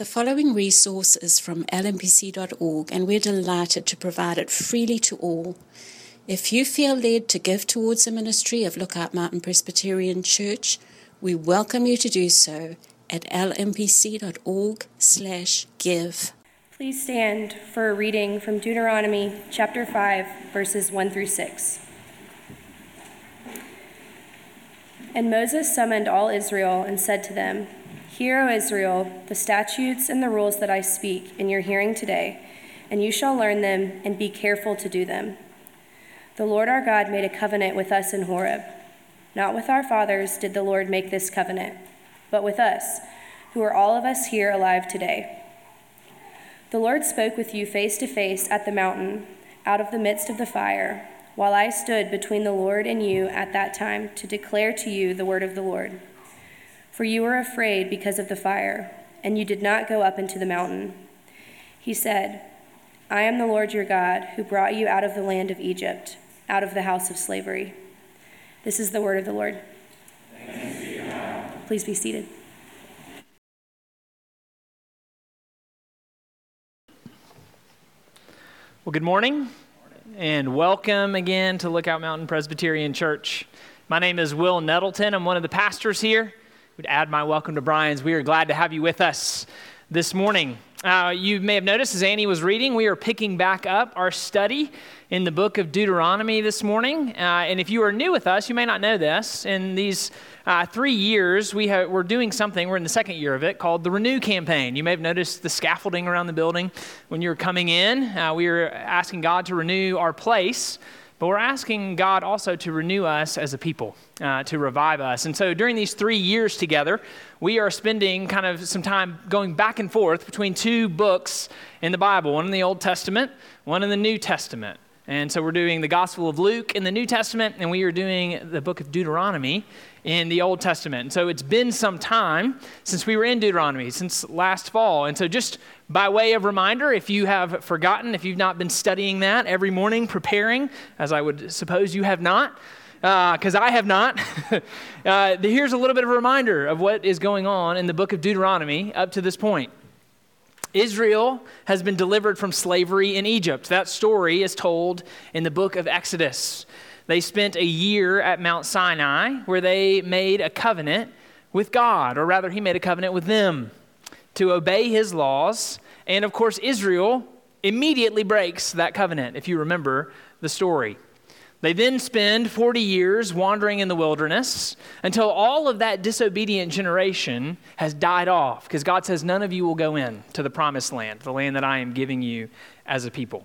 The following resource is from lmpc.org, and we're delighted to provide it freely to all. If you feel led to give towards the ministry of Lookout Mountain Presbyterian Church, we welcome you to do so at lmpc.org/give. Please stand for a reading from Deuteronomy chapter 5 verses 1 through 6. And Moses summoned all Israel and said to them, Hear, O Israel, the statutes and the rules that I speak in your hearing today, and you shall learn them and be careful to do them. The Lord our God made a covenant with us in Horeb. Not with our fathers did the Lord make this covenant, but with us, who are all of us here alive today. The Lord spoke with you face to face at the mountain, out of the midst of the fire, while I stood between the Lord and you at that time to declare to you the word of the Lord. For you were afraid because of the fire, and you did not go up into the mountain. He said, I am the Lord your God, who brought you out of the land of Egypt, out of the house of slavery. This is the word of the Lord. Please be seated. Well, good morning and welcome again to Lookout Mountain Presbyterian Church. My name is Will Nettleton. I'm one of the pastors here. Would add my welcome to Brian's. We are glad to have you with us this morning. Uh, you may have noticed as Annie was reading, we are picking back up our study in the book of Deuteronomy this morning. Uh, and if you are new with us, you may not know this. In these uh, three years, we have, we're doing something, we're in the second year of it, called the Renew campaign. You may have noticed the scaffolding around the building when you were coming in. Uh, we were asking God to renew our place. But we're asking God also to renew us as a people, uh, to revive us. And so during these three years together, we are spending kind of some time going back and forth between two books in the Bible one in the Old Testament, one in the New Testament. And so we're doing the Gospel of Luke in the New Testament, and we are doing the book of Deuteronomy in the Old Testament. And so it's been some time since we were in Deuteronomy, since last fall. And so, just by way of reminder, if you have forgotten, if you've not been studying that every morning, preparing, as I would suppose you have not, because uh, I have not, uh, here's a little bit of a reminder of what is going on in the book of Deuteronomy up to this point. Israel has been delivered from slavery in Egypt. That story is told in the book of Exodus. They spent a year at Mount Sinai where they made a covenant with God, or rather, He made a covenant with them to obey His laws. And of course, Israel immediately breaks that covenant, if you remember the story. They then spend 40 years wandering in the wilderness until all of that disobedient generation has died off, because God says, None of you will go in to the promised land, the land that I am giving you as a people.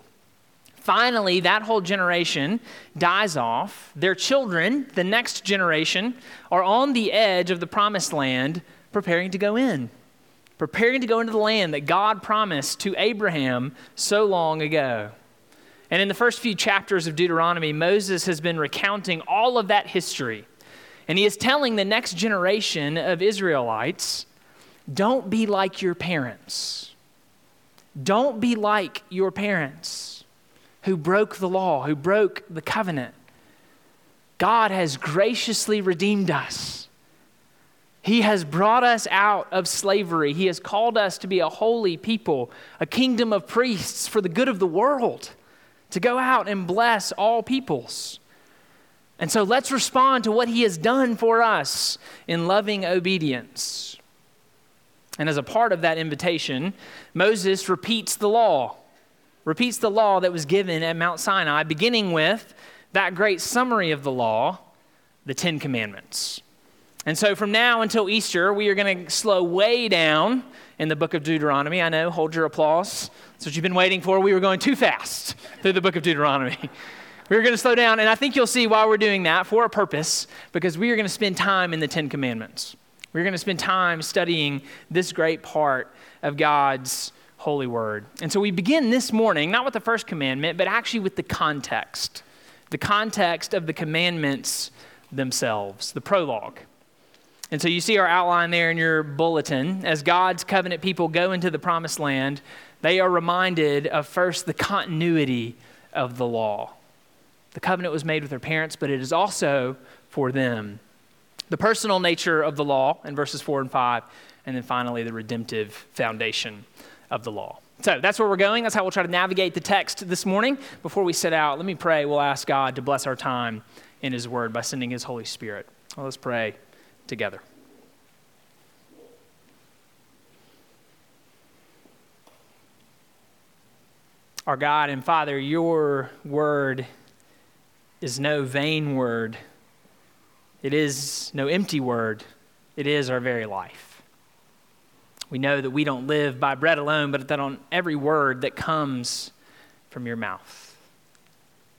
Finally, that whole generation dies off. Their children, the next generation, are on the edge of the promised land, preparing to go in, preparing to go into the land that God promised to Abraham so long ago. And in the first few chapters of Deuteronomy, Moses has been recounting all of that history. And he is telling the next generation of Israelites don't be like your parents. Don't be like your parents who broke the law, who broke the covenant. God has graciously redeemed us. He has brought us out of slavery. He has called us to be a holy people, a kingdom of priests for the good of the world to go out and bless all peoples. And so let's respond to what he has done for us in loving obedience. And as a part of that invitation, Moses repeats the law, repeats the law that was given at Mount Sinai, beginning with that great summary of the law, the Ten Commandments. And so from now until Easter, we are going to slow way down in the book of Deuteronomy. I know, hold your applause. That's what you've been waiting for. We were going too fast through the book of Deuteronomy. We're going to slow down, and I think you'll see why we're doing that for a purpose, because we are going to spend time in the Ten Commandments. We're going to spend time studying this great part of God's holy word. And so we begin this morning, not with the first commandment, but actually with the context the context of the commandments themselves, the prologue. And so you see our outline there in your bulletin. As God's covenant people go into the promised land, they are reminded of first the continuity of the law. The covenant was made with their parents, but it is also for them. The personal nature of the law in verses 4 and 5, and then finally the redemptive foundation of the law. So that's where we're going. That's how we'll try to navigate the text this morning. Before we set out, let me pray. We'll ask God to bless our time in His Word by sending His Holy Spirit. Well, let's pray together. Our God and Father, your word is no vain word. It is no empty word. It is our very life. We know that we don't live by bread alone, but that on every word that comes from your mouth.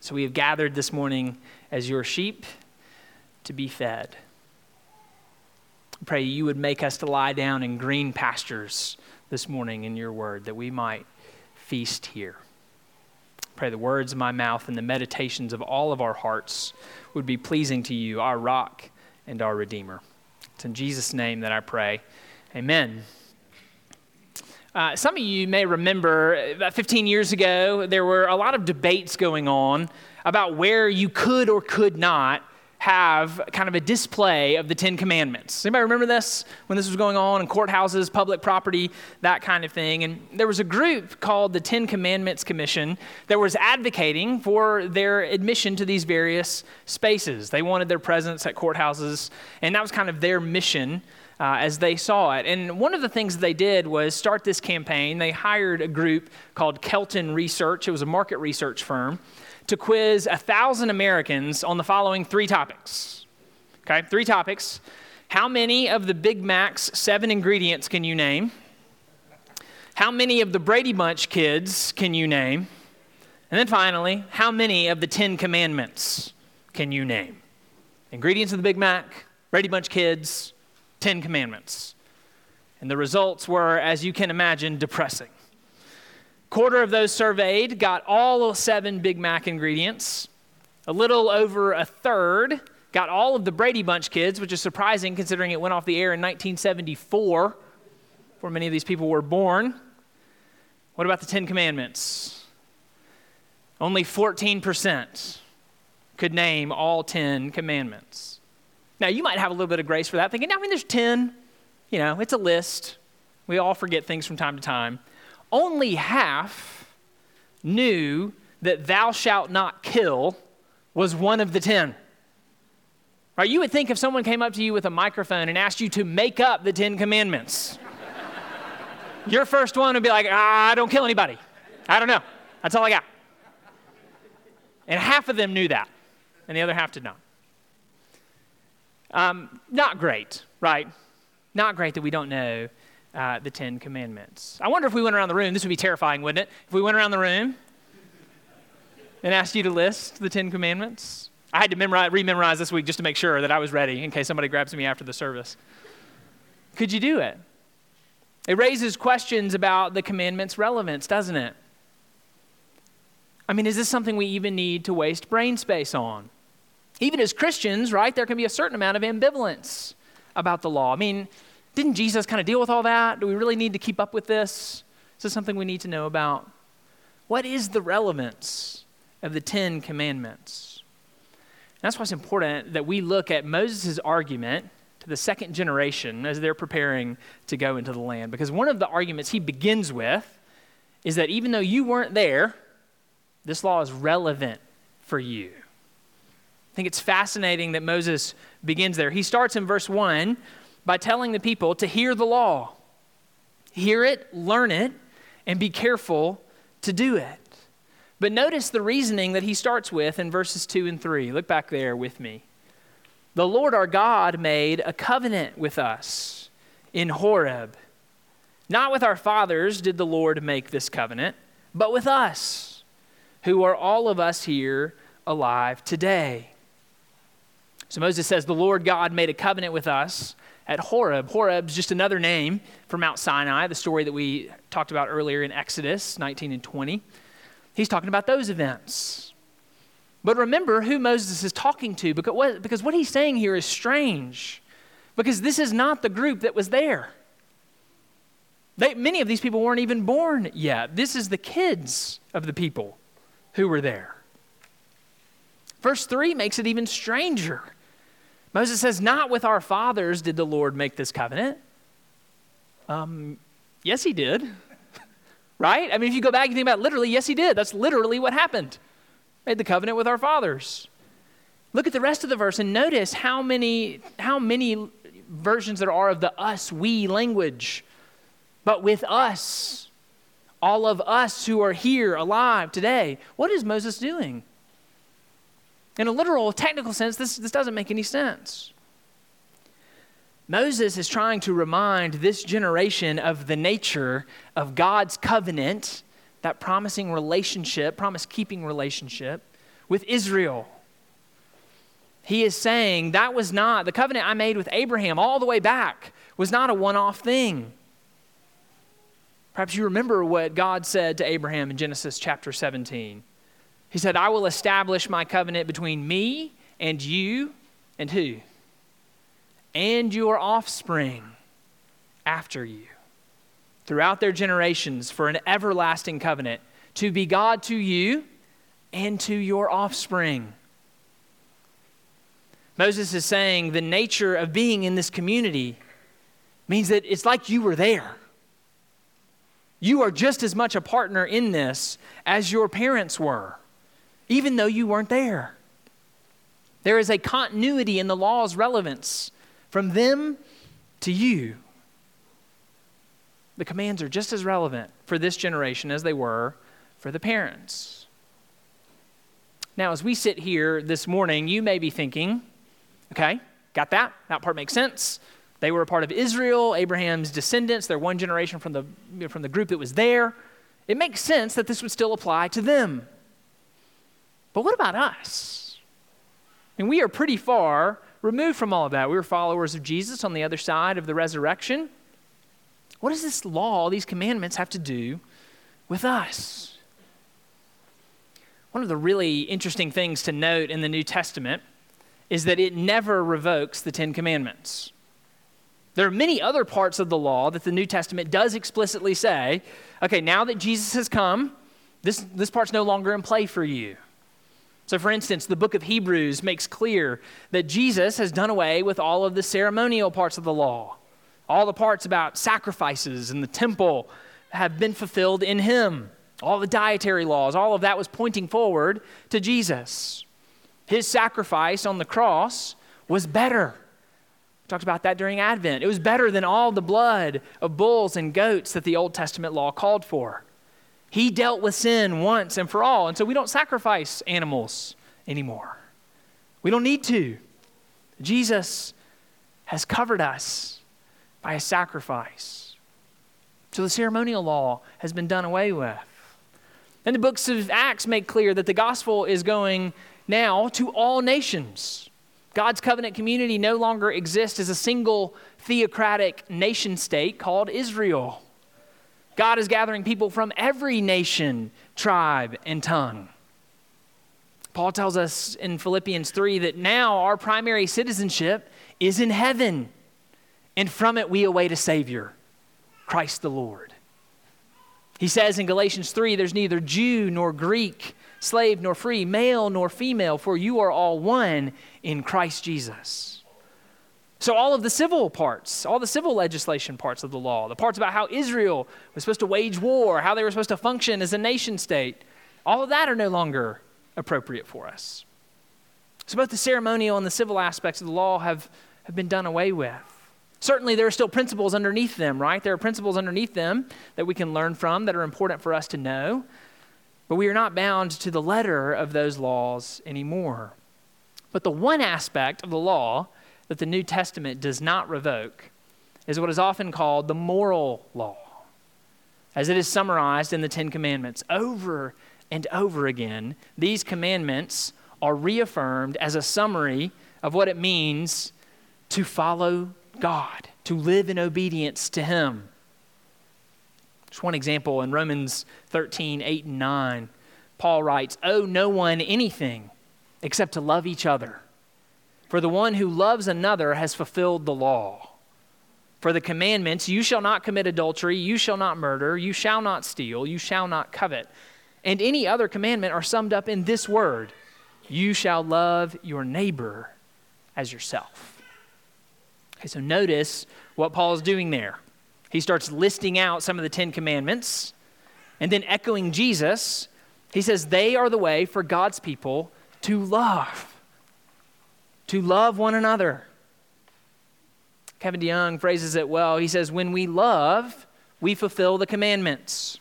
So we have gathered this morning as your sheep to be fed. Pray you would make us to lie down in green pastures this morning in your word, that we might feast here. Pray the words of my mouth and the meditations of all of our hearts would be pleasing to you, our rock and our redeemer. It's in Jesus' name that I pray. Amen. Uh, some of you may remember about 15 years ago, there were a lot of debates going on about where you could or could not have kind of a display of the Ten Commandments. Anybody remember this when this was going on in courthouses, public property, that kind of thing? And there was a group called the Ten Commandments Commission that was advocating for their admission to these various spaces. They wanted their presence at courthouses, and that was kind of their mission. Uh, as they saw it. And one of the things they did was start this campaign. They hired a group called Kelton Research, it was a market research firm to quiz a thousand Americans on the following three topics. Okay, three topics. How many of the Big Mac's seven ingredients can you name? How many of the Brady Bunch kids can you name? And then finally, how many of the Ten Commandments can you name? Ingredients of the Big Mac, Brady Bunch kids, Ten Commandments. And the results were, as you can imagine, depressing. Quarter of those surveyed got all seven Big Mac ingredients. A little over a third got all of the Brady Bunch kids, which is surprising considering it went off the air in 1974, before many of these people were born. What about the Ten Commandments? Only 14% could name all 10 commandments. Now, you might have a little bit of grace for that, thinking, I mean, there's 10. You know, it's a list. We all forget things from time to time only half knew that thou shalt not kill was one of the ten. Right? You would think if someone came up to you with a microphone and asked you to make up the Ten Commandments, your first one would be like, ah, I don't kill anybody. I don't know. That's all I got. And half of them knew that, and the other half did not. Um, not great, right? Not great that we don't know uh, the Ten Commandments. I wonder if we went around the room, this would be terrifying, wouldn't it? If we went around the room and asked you to list the Ten Commandments. I had to memorize, rememorize this week just to make sure that I was ready in case somebody grabs me after the service. Could you do it? It raises questions about the commandment's relevance, doesn't it? I mean, is this something we even need to waste brain space on? Even as Christians, right, there can be a certain amount of ambivalence about the law. I mean, didn't Jesus kind of deal with all that? Do we really need to keep up with this? Is this something we need to know about? What is the relevance of the Ten Commandments? And that's why it's important that we look at Moses' argument to the second generation as they're preparing to go into the land. Because one of the arguments he begins with is that even though you weren't there, this law is relevant for you. I think it's fascinating that Moses begins there. He starts in verse 1 by telling the people to hear the law. Hear it, learn it, and be careful to do it. But notice the reasoning that he starts with in verses 2 and 3. Look back there with me. The Lord our God made a covenant with us in Horeb. Not with our fathers did the Lord make this covenant, but with us, who are all of us here alive today. So Moses says, The Lord God made a covenant with us at Horeb. Horeb's just another name for Mount Sinai, the story that we talked about earlier in Exodus 19 and 20. He's talking about those events. But remember who Moses is talking to because what, because what he's saying here is strange. Because this is not the group that was there. They, many of these people weren't even born yet. This is the kids of the people who were there. Verse 3 makes it even stranger. Moses says, Not with our fathers did the Lord make this covenant, Um, yes, he did. right? I mean, if you go back and think about it, literally, yes, he did. That's literally what happened. Made the covenant with our fathers. Look at the rest of the verse and notice how many, how many versions there are of the us, we language. But with us, all of us who are here alive today, what is Moses doing? In a literal, technical sense, this, this doesn't make any sense. Moses is trying to remind this generation of the nature of God's covenant, that promising relationship, promise keeping relationship with Israel. He is saying that was not, the covenant I made with Abraham all the way back was not a one off thing. Perhaps you remember what God said to Abraham in Genesis chapter 17. He said, I will establish my covenant between me and you and who? And your offspring after you throughout their generations for an everlasting covenant to be God to you and to your offspring. Moses is saying the nature of being in this community means that it's like you were there. You are just as much a partner in this as your parents were, even though you weren't there. There is a continuity in the law's relevance from them to you. The commands are just as relevant for this generation as they were for the parents. Now, as we sit here this morning, you may be thinking, okay, got that? That part makes sense. They were a part of Israel, Abraham's descendants. They're one generation from the, from the group that was there. It makes sense that this would still apply to them. But what about us? I mean, we are pretty far removed from all of that. We were followers of Jesus on the other side of the resurrection. What does this law, these commandments, have to do with us? One of the really interesting things to note in the New Testament is that it never revokes the Ten Commandments. There are many other parts of the law that the New Testament does explicitly say, okay, now that Jesus has come, this, this part's no longer in play for you. So, for instance, the book of Hebrews makes clear that Jesus has done away with all of the ceremonial parts of the law. All the parts about sacrifices and the temple have been fulfilled in him. All the dietary laws, all of that was pointing forward to Jesus. His sacrifice on the cross was better we talked about that during Advent. It was better than all the blood of bulls and goats that the Old Testament law called for. He dealt with sin once and for all, and so we don't sacrifice animals anymore. We don't need to. Jesus has covered us by a sacrifice. So the ceremonial law has been done away with. And the books of Acts make clear that the gospel is going now to all nations. God's covenant community no longer exists as a single theocratic nation state called Israel. God is gathering people from every nation, tribe, and tongue. Paul tells us in Philippians 3 that now our primary citizenship is in heaven, and from it we await a Savior, Christ the Lord. He says in Galatians 3 there's neither Jew nor Greek slave nor free, male nor female, for you are all one in Christ Jesus. So, all of the civil parts, all the civil legislation parts of the law, the parts about how Israel was supposed to wage war, how they were supposed to function as a nation state, all of that are no longer appropriate for us. So, both the ceremonial and the civil aspects of the law have, have been done away with. Certainly, there are still principles underneath them, right? There are principles underneath them that we can learn from that are important for us to know. But we are not bound to the letter of those laws anymore. But the one aspect of the law that the New Testament does not revoke is what is often called the moral law, as it is summarized in the Ten Commandments. Over and over again, these commandments are reaffirmed as a summary of what it means to follow God, to live in obedience to Him. Just one example in Romans 13, 8, and 9, Paul writes, Owe no one anything except to love each other. For the one who loves another has fulfilled the law. For the commandments, you shall not commit adultery, you shall not murder, you shall not steal, you shall not covet, and any other commandment are summed up in this word you shall love your neighbor as yourself. Okay, so notice what Paul is doing there. he starts listing out some of the Ten Commandments. And then, echoing Jesus, he says, They are the way for God's people to love, to love one another. Kevin DeYoung phrases it well. He says, When we love, we fulfill the commandments.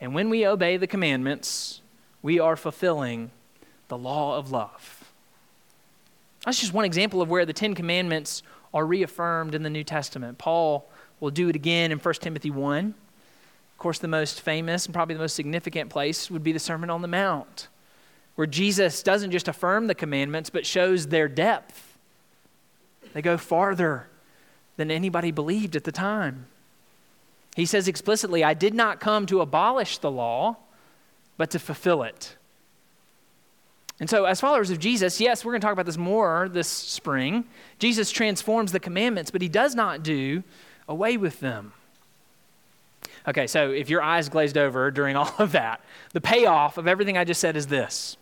And when we obey the commandments, we are fulfilling the law of love. That's just one example of where the Ten Commandments are reaffirmed in the New Testament. Paul will do it again in 1 Timothy 1. Of course, the most famous and probably the most significant place would be the Sermon on the Mount, where Jesus doesn't just affirm the commandments, but shows their depth. They go farther than anybody believed at the time. He says explicitly, I did not come to abolish the law, but to fulfill it. And so, as followers of Jesus, yes, we're going to talk about this more this spring. Jesus transforms the commandments, but he does not do away with them. Okay, so if your eyes glazed over during all of that, the payoff of everything I just said is this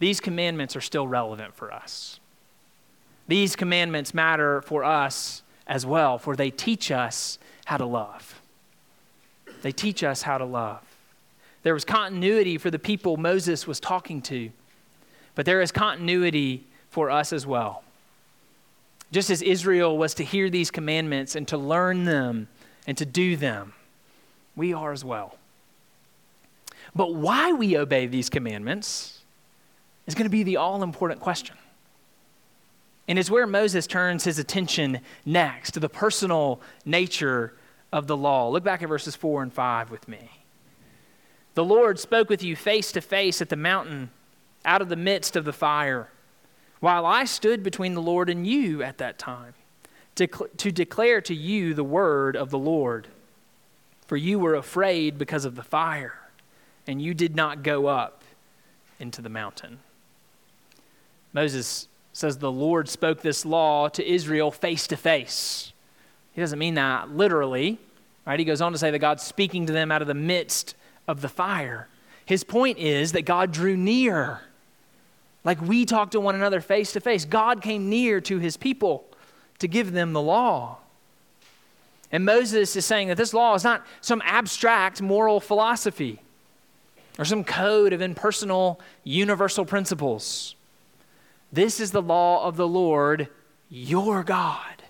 these commandments are still relevant for us. These commandments matter for us as well, for they teach us how to love. They teach us how to love. There was continuity for the people Moses was talking to, but there is continuity for us as well. Just as Israel was to hear these commandments and to learn them and to do them, we are as well. But why we obey these commandments is going to be the all important question. And it's where Moses turns his attention next to the personal nature of the law. Look back at verses 4 and 5 with me. The Lord spoke with you face to face at the mountain out of the midst of the fire, while I stood between the Lord and you at that time, to, to declare to you the word of the Lord. For you were afraid because of the fire, and you did not go up into the mountain. Moses says the Lord spoke this law to Israel face to face. He doesn't mean that literally, right? He goes on to say that God's speaking to them out of the midst of the fire. His point is that God drew near. Like we talk to one another face to face. God came near to his people to give them the law. And Moses is saying that this law is not some abstract moral philosophy or some code of impersonal universal principles. This is the law of the Lord, your God,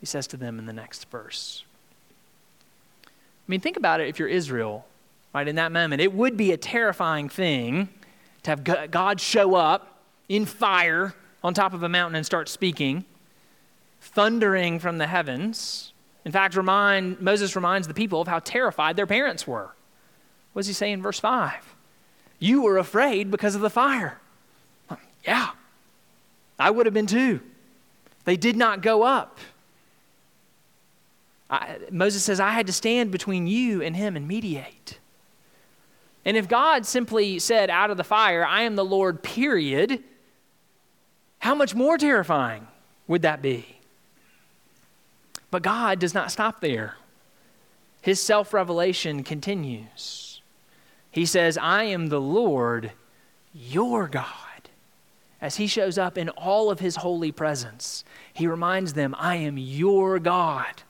he says to them in the next verse. I mean, think about it if you're Israel, right, in that moment. It would be a terrifying thing to have God show up in fire on top of a mountain and start speaking, thundering from the heavens. In fact, remind, Moses reminds the people of how terrified their parents were. What does he say in verse 5? You were afraid because of the fire. Yeah, I would have been too. They did not go up. I, Moses says, I had to stand between you and him and mediate. And if God simply said out of the fire, I am the Lord, period, how much more terrifying would that be? But God does not stop there. His self revelation continues. He says, I am the Lord, your God as he shows up in all of his holy presence, he reminds them, I am your God.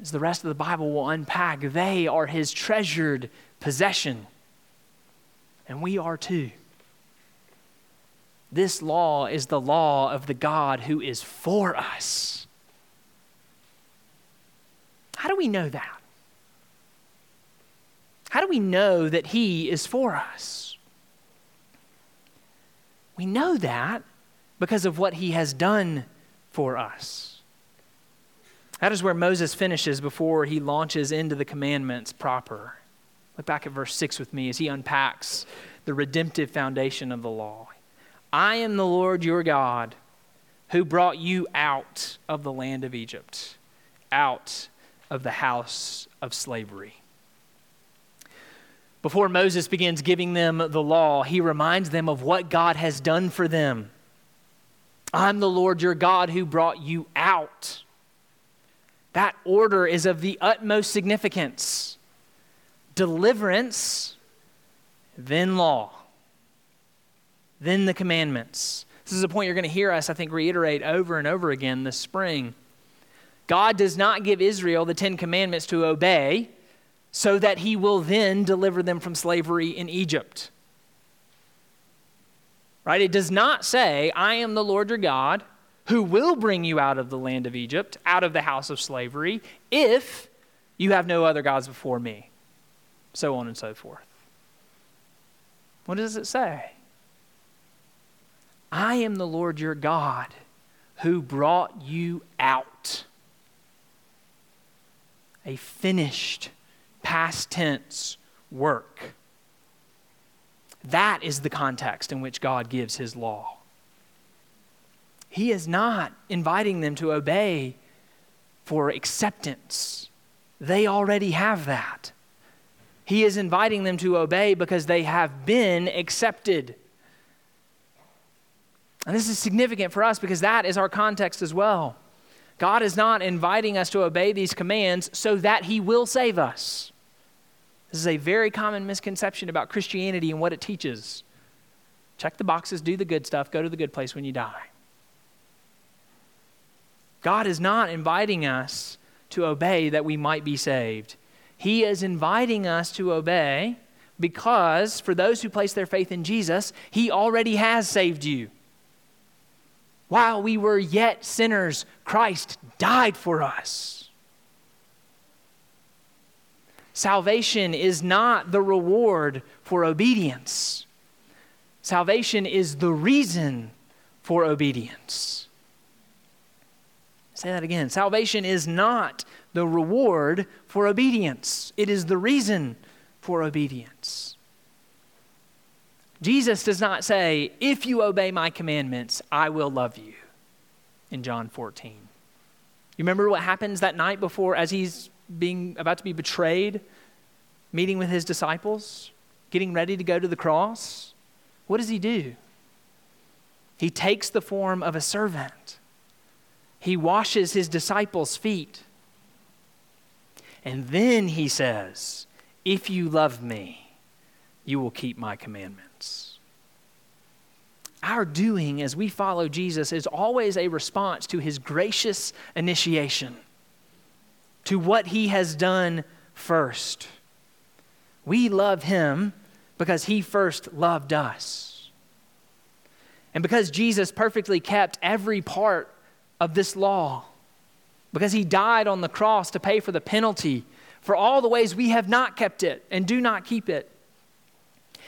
As the rest of the Bible will unpack, they are his treasured possession. And we are too. This law is the law of the God who is for us. How do we know that? How do we know that he is for us? We know that because of what he has done for us. That is where Moses finishes before he launches into the commandments proper. Look back at verse 6 with me as he unpacks the redemptive foundation of the law. I am the Lord your God who brought you out of the land of Egypt, out of the house of slavery. Before Moses begins giving them the law, he reminds them of what God has done for them. I'm the Lord your God who brought you out. That order is of the utmost significance. Deliverance, then law, then the commandments. This is a point you're going to hear us, I think, reiterate over and over again this spring. God does not give Israel the Ten Commandments to obey so that he will then deliver them from slavery in Egypt. Right? It does not say, I am the Lord your God who will bring you out of the land of Egypt, out of the house of slavery, if you have no other gods before me. So on and so forth. What does it say? I am the Lord your God who brought you out. A finished, past tense work. That is the context in which God gives his law. He is not inviting them to obey for acceptance, they already have that. He is inviting them to obey because they have been accepted. And this is significant for us because that is our context as well. God is not inviting us to obey these commands so that He will save us. This is a very common misconception about Christianity and what it teaches. Check the boxes, do the good stuff, go to the good place when you die. God is not inviting us to obey that we might be saved. He is inviting us to obey because for those who place their faith in Jesus, He already has saved you. While we were yet sinners, Christ died for us. Salvation is not the reward for obedience. Salvation is the reason for obedience. Say that again. Salvation is not the reward for obedience, it is the reason for obedience. Jesus does not say, If you obey my commandments, I will love you, in John 14. You remember what happens that night before, as he's being about to be betrayed, meeting with his disciples, getting ready to go to the cross? What does he do? He takes the form of a servant he washes his disciples' feet. And then he says, If you love me, you will keep my commandments. Our doing as we follow Jesus is always a response to his gracious initiation, to what he has done first. We love him because he first loved us. And because Jesus perfectly kept every part of this law because he died on the cross to pay for the penalty for all the ways we have not kept it and do not keep it.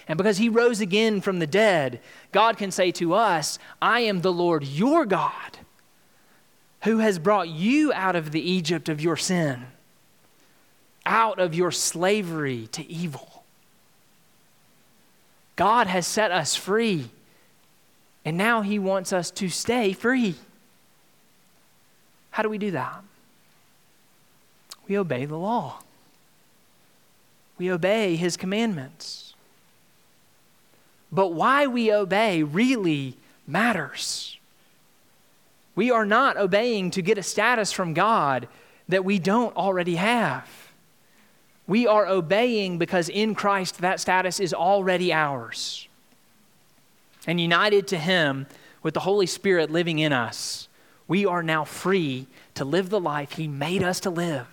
And because he rose again from the dead, God can say to us, I am the Lord your God who has brought you out of the Egypt of your sin, out of your slavery to evil. God has set us free, and now he wants us to stay free. How do we do that? We obey the law, we obey his commandments. But why we obey really matters. We are not obeying to get a status from God that we don't already have. We are obeying because in Christ that status is already ours. And united to Him with the Holy Spirit living in us, we are now free to live the life He made us to live.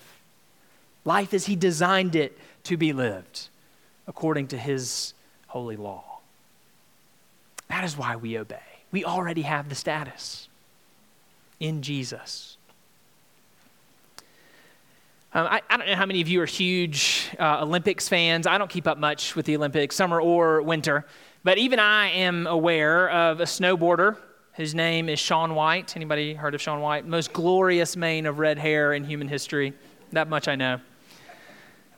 Life as He designed it to be lived, according to His holy law. That is why we obey. We already have the status in Jesus. Um, I, I, don't know how many of you are huge uh, Olympics fans. I don't keep up much with the Olympics, summer or winter. But even I am aware of a snowboarder his name is Shaun White. Anybody heard of Shaun White? Most glorious mane of red hair in human history. That much I know.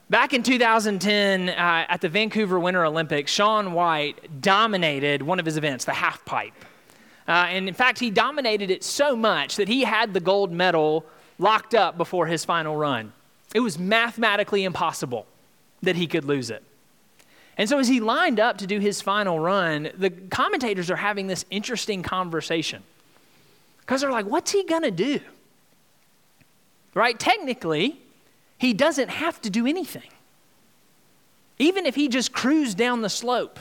Back in 2010, uh, at the Vancouver Winter Olympics, Shaun White dominated one of his events, the half pipe. Uh, and in fact, he dominated it so much that he had the gold medal locked up before his final run. It was mathematically impossible that he could lose it. And so, as he lined up to do his final run, the commentators are having this interesting conversation. Because they're like, what's he going to do? Right? Technically, he doesn't have to do anything. Even if he just cruised down the slope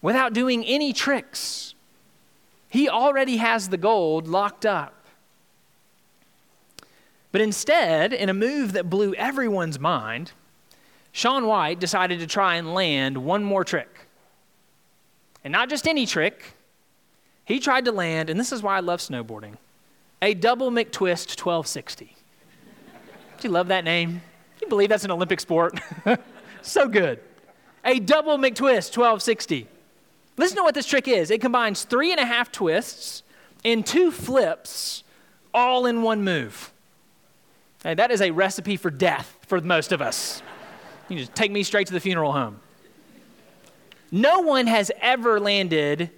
without doing any tricks, he already has the gold locked up. But instead, in a move that blew everyone's mind, Shaun White decided to try and land one more trick. And not just any trick, he tried to land, and this is why I love snowboarding, a double McTwist 1260. Do you love that name? Do you believe that's an Olympic sport? so good. A double McTwist 1260. Listen to what this trick is it combines three and a half twists and two flips all in one move. Hey, that is a recipe for death for most of us. You just take me straight to the funeral home. No one has ever landed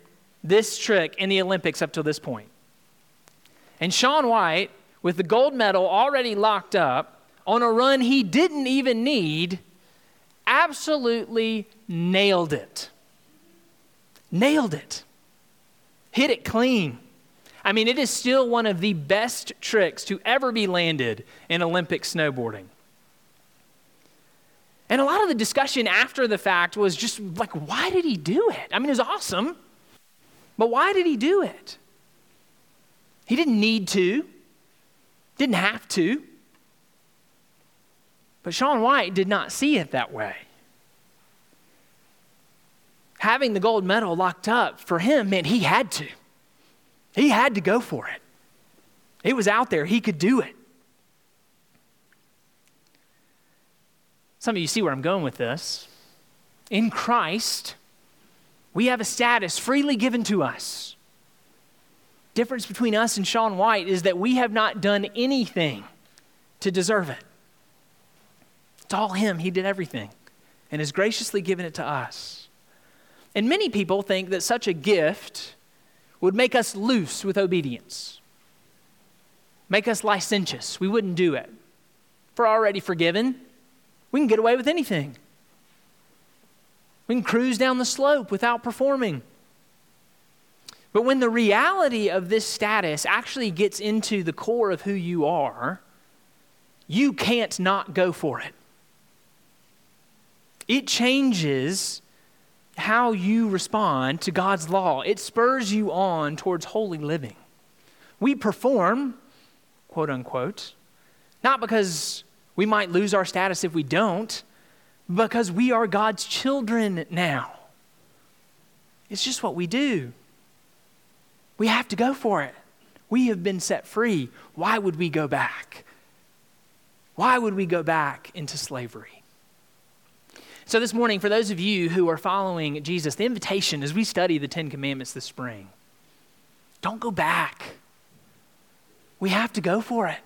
this trick in the Olympics up to this point. And Shaun White, with the gold medal already locked up on a run he didn't even need, absolutely nailed it. Nailed it. Hit it clean. I mean, it is still one of the best tricks to ever be landed in Olympic snowboarding. And a lot of the discussion after the fact was just like, why did he do it? I mean, it was awesome, but why did he do it? He didn't need to, didn't have to. But Shaun White did not see it that way. Having the gold medal locked up for him meant he had to. He had to go for it. It was out there, he could do it. Some of you see where I'm going with this. In Christ, we have a status freely given to us. Difference between us and Shaun White is that we have not done anything to deserve it. It's all Him. He did everything and has graciously given it to us. And many people think that such a gift would make us loose with obedience, make us licentious. We wouldn't do it. If we're already forgiven, we can get away with anything. We can cruise down the slope without performing. But when the reality of this status actually gets into the core of who you are, you can't not go for it. It changes how you respond to God's law. It spurs you on towards holy living. We perform, quote unquote, not because we might lose our status if we don't, because we are God's children now. It's just what we do. We have to go for it. We have been set free. Why would we go back? Why would we go back into slavery? So, this morning, for those of you who are following Jesus, the invitation as we study the Ten Commandments this spring, don't go back. We have to go for it.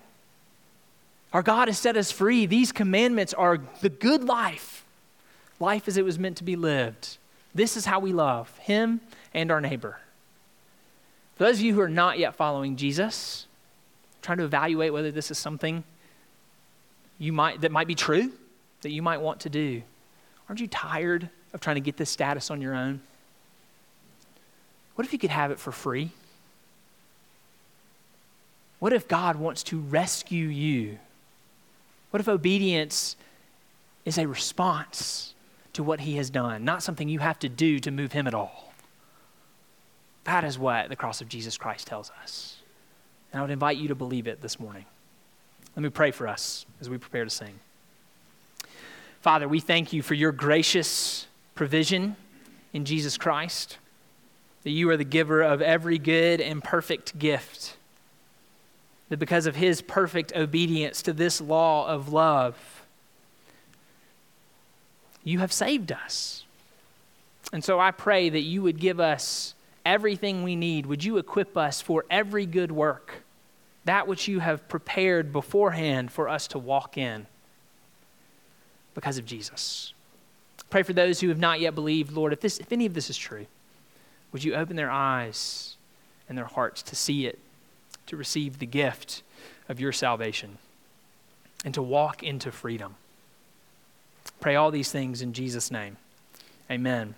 Our God has set us free. These commandments are the good life, life as it was meant to be lived. This is how we love Him and our neighbor. For those of you who are not yet following Jesus, trying to evaluate whether this is something you might, that might be true, that you might want to do. Aren't you tired of trying to get this status on your own? What if you could have it for free? What if God wants to rescue you? What if obedience is a response to what He has done, not something you have to do to move Him at all? That is what the cross of Jesus Christ tells us. And I would invite you to believe it this morning. Let me pray for us as we prepare to sing. Father, we thank you for your gracious provision in Jesus Christ, that you are the giver of every good and perfect gift, that because of his perfect obedience to this law of love, you have saved us. And so I pray that you would give us everything we need. Would you equip us for every good work, that which you have prepared beforehand for us to walk in? Because of Jesus. Pray for those who have not yet believed, Lord, if, this, if any of this is true, would you open their eyes and their hearts to see it, to receive the gift of your salvation, and to walk into freedom? Pray all these things in Jesus' name. Amen.